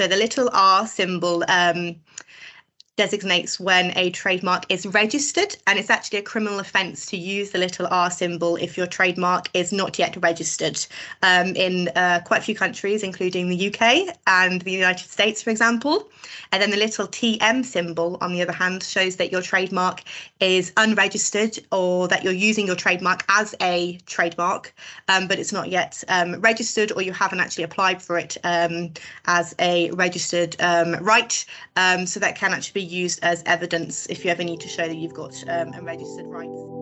So the little r symbol um, designates when a trademark is registered, and it's actually a criminal offence to use the little r symbol if your trademark is not yet registered um, in uh, quite a few countries, including the UK and the United States, for example. And then the little TM symbol, on the other hand, shows that your trademark is unregistered or that you're using your trademark as a trademark, um, but it's not yet um, registered or you haven't actually applied for it um, as a registered um, right. Um, so that can actually be used as evidence if you ever need to show that you've got um, a registered right.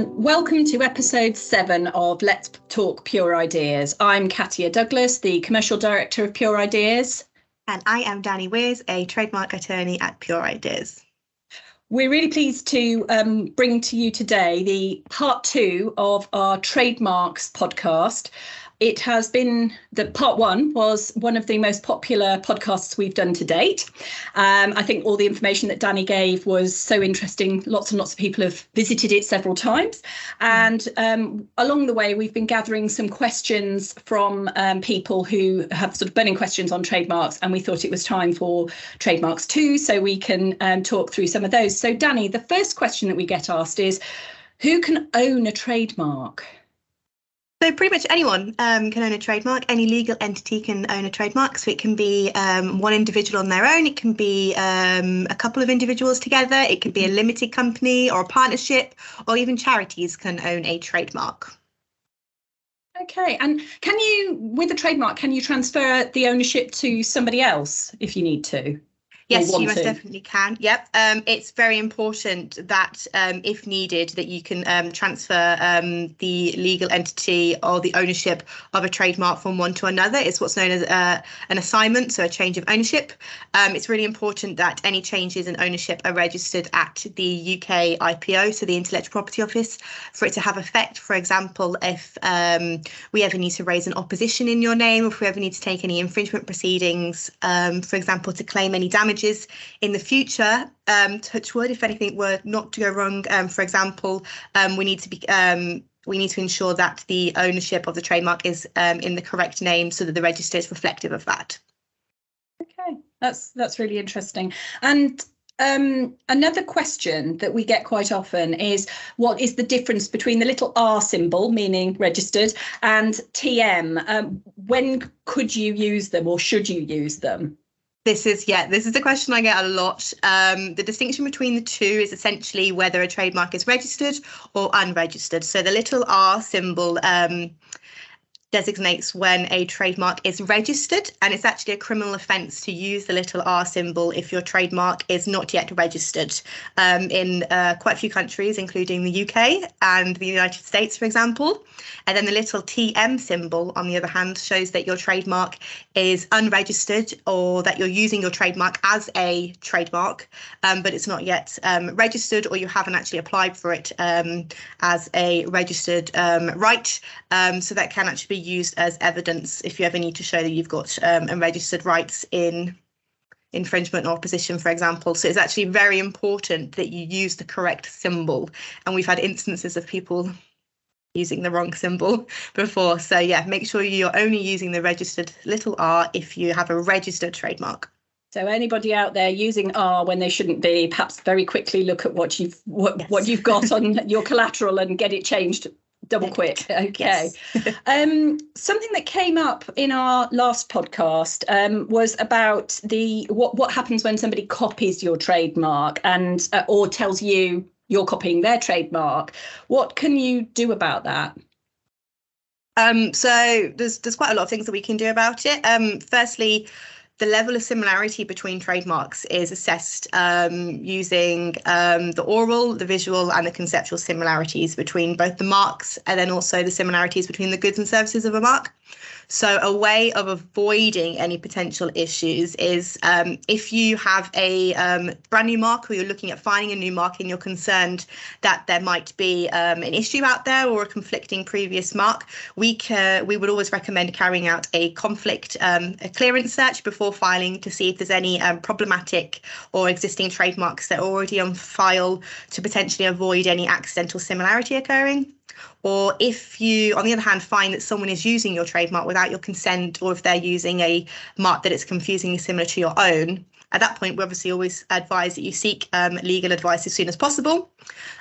And welcome to episode seven of Let's Talk Pure Ideas. I'm Katia Douglas, the commercial director of Pure Ideas. And I am Danny Weirs, a trademark attorney at Pure Ideas. We're really pleased to um, bring to you today the part two of our trademarks podcast it has been the part one was one of the most popular podcasts we've done to date. Um, I think all the information that Danny gave was so interesting. Lots and lots of people have visited it several times. And um, along the way, we've been gathering some questions from um, people who have sort of burning questions on trademarks. And we thought it was time for trademarks too, so we can um, talk through some of those. So, Danny, the first question that we get asked is who can own a trademark? So pretty much anyone um, can own a trademark. Any legal entity can own a trademark. So it can be um, one individual on their own. It can be um, a couple of individuals together. It can be a mm-hmm. limited company or a partnership, or even charities can own a trademark. Okay, and can you, with a trademark, can you transfer the ownership to somebody else if you need to? Yes, you most definitely can. Yep. Um, it's very important that um, if needed, that you can um, transfer um, the legal entity or the ownership of a trademark from one to another. It's what's known as uh, an assignment, so a change of ownership. Um, it's really important that any changes in ownership are registered at the UK IPO, so the Intellectual Property Office, for it to have effect. For example, if um, we ever need to raise an opposition in your name, if we ever need to take any infringement proceedings, for example, to claim any damage in the future. Um, touch wood, if anything were not to go wrong, um, for example, um, we need to be um, we need to ensure that the ownership of the trademark is um, in the correct name so that the register is reflective of that. Okay, that's that's really interesting. And um, another question that we get quite often is what is the difference between the little r symbol, meaning registered, and TM? Um, when could you use them or should you use them? This is yeah, this is the question I get a lot. Um, the distinction between the two is essentially whether a trademark is registered or unregistered. So the little r symbol um, designates when a trademark is registered, and it's actually a criminal offence to use the little r symbol if your trademark is not yet registered um, in uh, quite a few countries, including the UK and the United States, for example. And then the little TM symbol, on the other hand, shows that your trademark is unregistered or that you're using your trademark as a trademark, um, but it's not yet um, registered or you haven't actually applied for it um, as a registered um, right. Um, so that can actually be used as evidence if you ever need to show that you've got um, registered rights in infringement or opposition, for example. So it's actually very important that you use the correct symbol. And we've had instances of people using the wrong symbol before. So yeah, make sure you're only using the registered little r if you have a registered trademark. So anybody out there using R when they shouldn't be, perhaps very quickly look at what you've what, yes. what you've got on your collateral and get it changed double quick. Okay. um, something that came up in our last podcast um, was about the what what happens when somebody copies your trademark and uh, or tells you you're copying their trademark. What can you do about that? Um, so there's there's quite a lot of things that we can do about it. Um, firstly, the level of similarity between trademarks is assessed um, using um, the oral, the visual, and the conceptual similarities between both the marks and then also the similarities between the goods and services of a mark. So, a way of avoiding any potential issues is um, if you have a um, brand new mark or you're looking at finding a new mark and you're concerned that there might be um, an issue out there or a conflicting previous mark, we, ca- we would always recommend carrying out a conflict um, a clearance search before filing to see if there's any um, problematic or existing trademarks that are already on file to potentially avoid any accidental similarity occurring. Or if you, on the other hand, find that someone is using your trademark without your consent, or if they're using a mark that is confusingly similar to your own, at that point, we obviously always advise that you seek um, legal advice as soon as possible.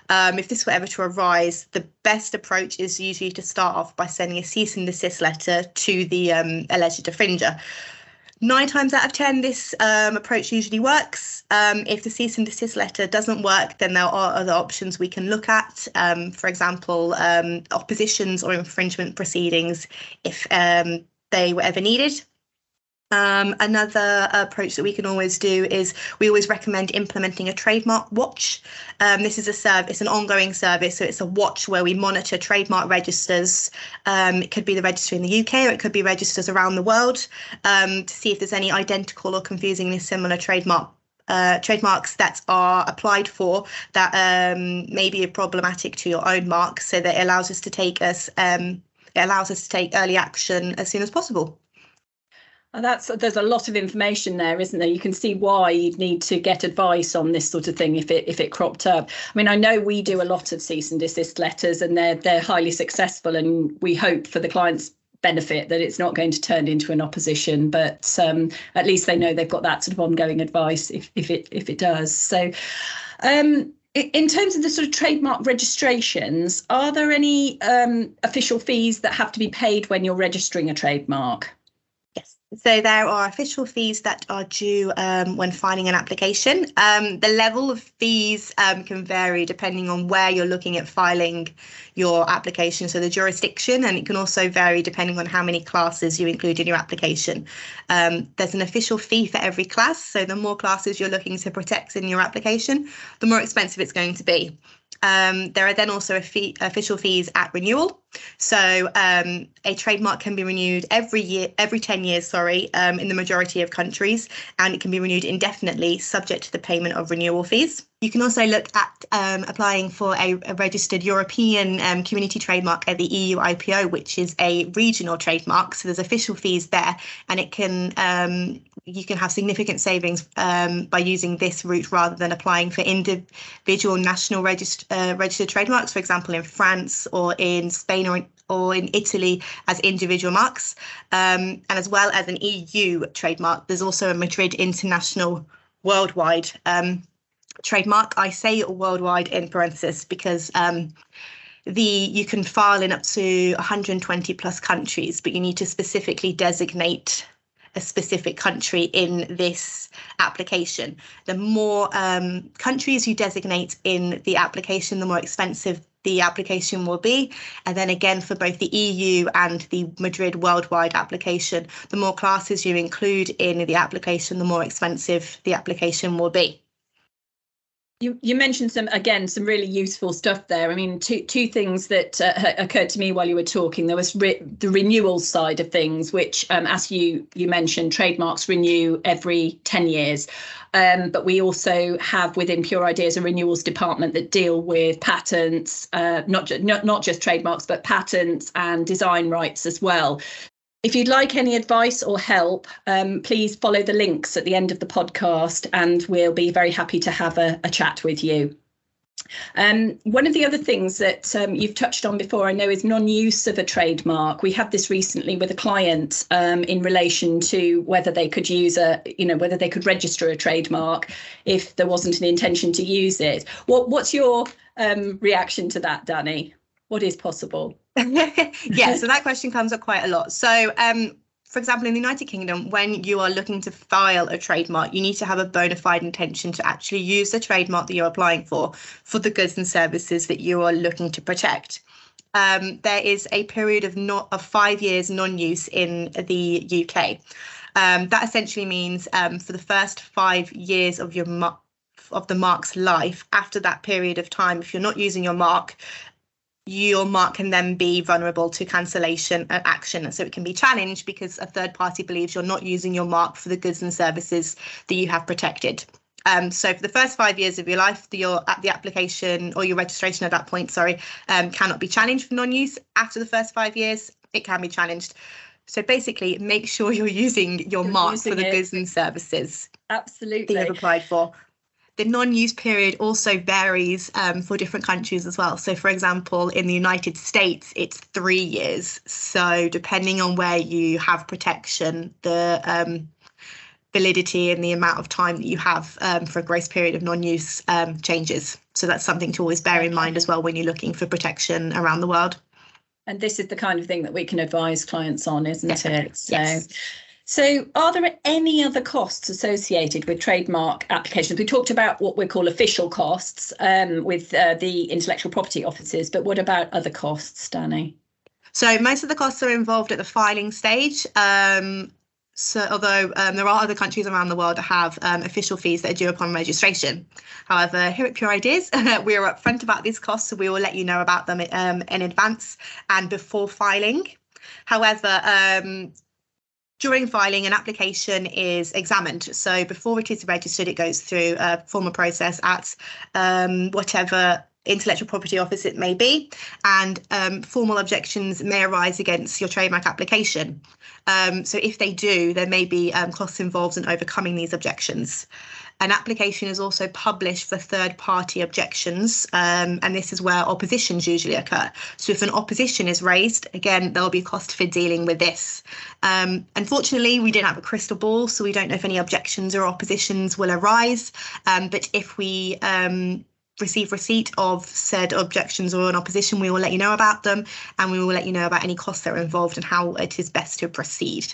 Um, if this were ever to arise, the best approach is usually to start off by sending a cease and desist letter to the um, alleged infringer. Nine times out of 10, this um, approach usually works. Um, if the cease and desist letter doesn't work, then there are other options we can look at. Um, for example, um, oppositions or infringement proceedings if um, they were ever needed. Um, another approach that we can always do is we always recommend implementing a trademark watch. Um, this is a service, an ongoing service, so it's a watch where we monitor trademark registers. Um, it could be the registry in the UK or it could be registers around the world um, to see if there's any identical or confusingly similar trademark uh, trademarks that are applied for that um, may be problematic to your own mark, so that it allows us to take us um, it allows us to take early action as soon as possible. That's there's a lot of information there, isn't there? You can see why you'd need to get advice on this sort of thing if it if it cropped up. I mean, I know we do a lot of cease and desist letters, and they're they're highly successful, and we hope for the clients benefit that it's not going to turn into an opposition but um, at least they know they've got that sort of ongoing advice if, if it if it does so um, in terms of the sort of trademark registrations are there any um, official fees that have to be paid when you're registering a trademark so there are official fees that are due um, when filing an application. Um, the level of fees um, can vary depending on where you're looking at filing your application, so the jurisdiction, and it can also vary depending on how many classes you include in your application. Um, there's an official fee for every class, so the more classes you're looking to protect in your application, the more expensive it's going to be. Um, there are then also fee, official fees at renewal. So um, a trademark can be renewed every year, every 10 years, sorry, um, in the majority of countries, and it can be renewed indefinitely, subject to the payment of renewal fees. You can also look at um, applying for a, a registered European um, community trademark at the EU IPO, which is a regional trademark. So there's official fees there, and it can um, you can have significant savings um, by using this route rather than applying for individual national regist- uh, registered trademarks, for example, in France or in Spain or in, or in Italy as individual marks, um, and as well as an EU trademark. There's also a Madrid International Worldwide. Um, trademark. I say worldwide in parenthesis because um, the you can file in up to 120 plus countries, but you need to specifically designate a specific country in this application. The more um, countries you designate in the application, the more expensive the application will be. And then again, for both the EU and the Madrid worldwide application, the more classes you include in the application, the more expensive the application will be. You, you mentioned some again some really useful stuff there. I mean, two two things that uh, occurred to me while you were talking. There was re- the renewal side of things, which, um, as you you mentioned, trademarks renew every ten years. Um, but we also have within Pure Ideas a renewals department that deal with patents, uh, not, ju- not not just trademarks, but patents and design rights as well. If you'd like any advice or help, um, please follow the links at the end of the podcast and we'll be very happy to have a, a chat with you. Um, one of the other things that um, you've touched on before, I know, is non-use of a trademark. We had this recently with a client um, in relation to whether they could use a, you know, whether they could register a trademark if there wasn't an intention to use it. What, what's your um, reaction to that, Danny? What is possible? yeah, so that question comes up quite a lot. So, um, for example, in the United Kingdom, when you are looking to file a trademark, you need to have a bona fide intention to actually use the trademark that you're applying for for the goods and services that you are looking to protect. Um, there is a period of not of five years non-use in the UK. Um, that essentially means um, for the first five years of your of the mark's life, after that period of time, if you're not using your mark, your mark can then be vulnerable to cancellation uh, action. So it can be challenged because a third party believes you're not using your mark for the goods and services that you have protected. Um, so for the first five years of your life, the, your at the application or your registration at that point, sorry, um, cannot be challenged for non-use. After the first five years, it can be challenged. So basically, make sure you're using your you're mark using for the it. goods and services. Absolutely. That you've applied for. The non-use period also varies um, for different countries as well. So, for example, in the United States, it's three years. So, depending on where you have protection, the um, validity and the amount of time that you have um, for a grace period of non-use um, changes. So that's something to always bear in mind as well when you're looking for protection around the world. And this is the kind of thing that we can advise clients on, isn't yes. it? So, yes. So are there any other costs associated with trademark applications? We talked about what we call official costs um, with uh, the intellectual property offices, but what about other costs, Danny? So most of the costs are involved at the filing stage. Um, so although um, there are other countries around the world that have um, official fees that are due upon registration. However, here at Pure Ideas, we are upfront about these costs, so we will let you know about them um, in advance and before filing. However, um, during filing, an application is examined. So before it is registered, it goes through a formal process at um, whatever intellectual property office it may be, and um, formal objections may arise against your trademark application. Um, so if they do, there may be um, costs involved in overcoming these objections. An application is also published for third party objections, um, and this is where oppositions usually occur. So, if an opposition is raised, again, there'll be a cost for dealing with this. Um, unfortunately, we don't have a crystal ball, so we don't know if any objections or oppositions will arise. Um, but if we um, receive receipt of said objections or an opposition, we will let you know about them and we will let you know about any costs that are involved and how it is best to proceed.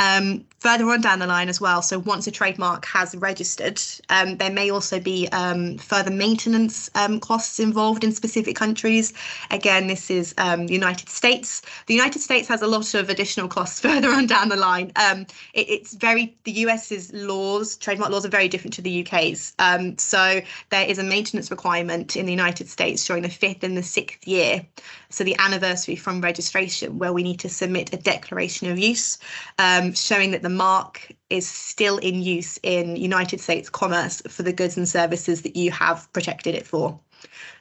Um, further on down the line as well, so once a trademark has registered, um, there may also be um, further maintenance um, costs involved in specific countries. Again, this is um, the United States. The United States has a lot of additional costs further on down the line. Um, it, it's very, the US's laws, trademark laws are very different to the UK's. so there is a maintenance requirement in the United States during the fifth and the sixth year. So the anniversary from registration, where we need to submit a declaration of use. Um, showing that the mark is still in use in United States commerce for the goods and services that you have protected it for.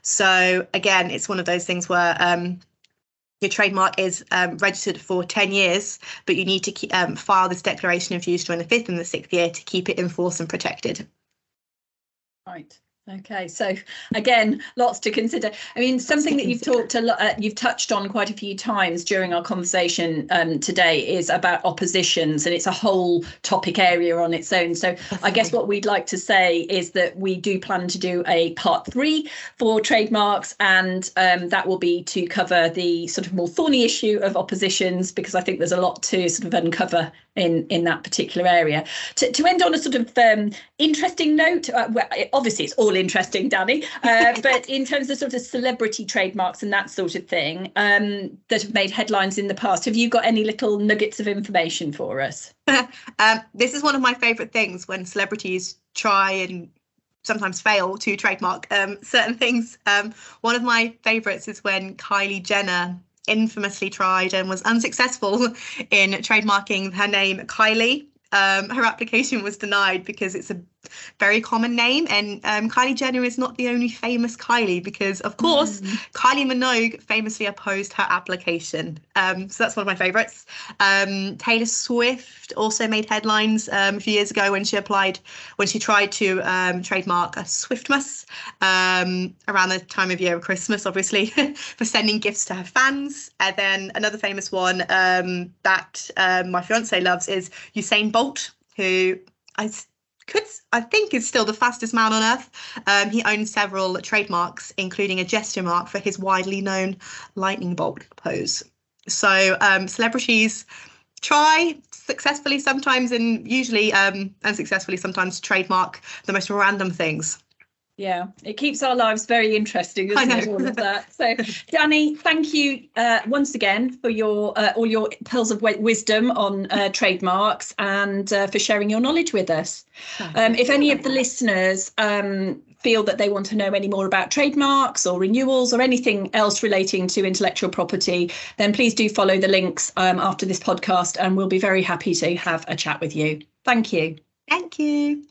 So again, it's one of those things where um, your trademark is um, registered for 10 years, but you need to keep, um, file this declaration of use during the fifth and the sixth year to keep it enforced and protected. Right. Okay, so again, lots to consider. I mean, something that you've talked a lot, uh, you've touched on quite a few times during our conversation um, today is about oppositions, and it's a whole topic area on its own. So, I guess what we'd like to say is that we do plan to do a part three for trademarks, and um, that will be to cover the sort of more thorny issue of oppositions, because I think there's a lot to sort of uncover in in that particular area. To, to end on a sort of um, interesting note, uh, well, obviously it's all interesting, Danny, uh, but in terms of sort of celebrity trademarks and that sort of thing um, that have made headlines in the past, have you got any little nuggets of information for us? um, this is one of my favourite things when celebrities try and sometimes fail to trademark um, certain things. Um, one of my favourites is when Kylie Jenner infamously tried and was unsuccessful in trademarking her name Kylie. Um, her application was denied because it's a very common name. And um, Kylie Jenner is not the only famous Kylie because, of course, mm. Kylie Minogue famously opposed her application. Um, so that's one of my favourites. Um, Taylor Swift also made headlines um, a few years ago when she applied, when she tried to um, trademark a Swiftmas um, around the time of year of Christmas, obviously, for sending gifts to her fans. And then another famous one that my fiance loves is Usain Bolt, who I could I think is still the fastest man on earth. Um, he owns several trademarks, including a gesture mark for his widely known lightning bolt pose. So um, celebrities try successfully sometimes and usually um, unsuccessfully sometimes trademark the most random things. Yeah, it keeps our lives very interesting, doesn't it? All of that. So, Danny, thank you uh, once again for your uh, all your pearls of wisdom on uh, trademarks and uh, for sharing your knowledge with us. Um, if any of the listeners um, feel that they want to know any more about trademarks or renewals or anything else relating to intellectual property, then please do follow the links um, after this podcast and we'll be very happy to have a chat with you. Thank you. Thank you.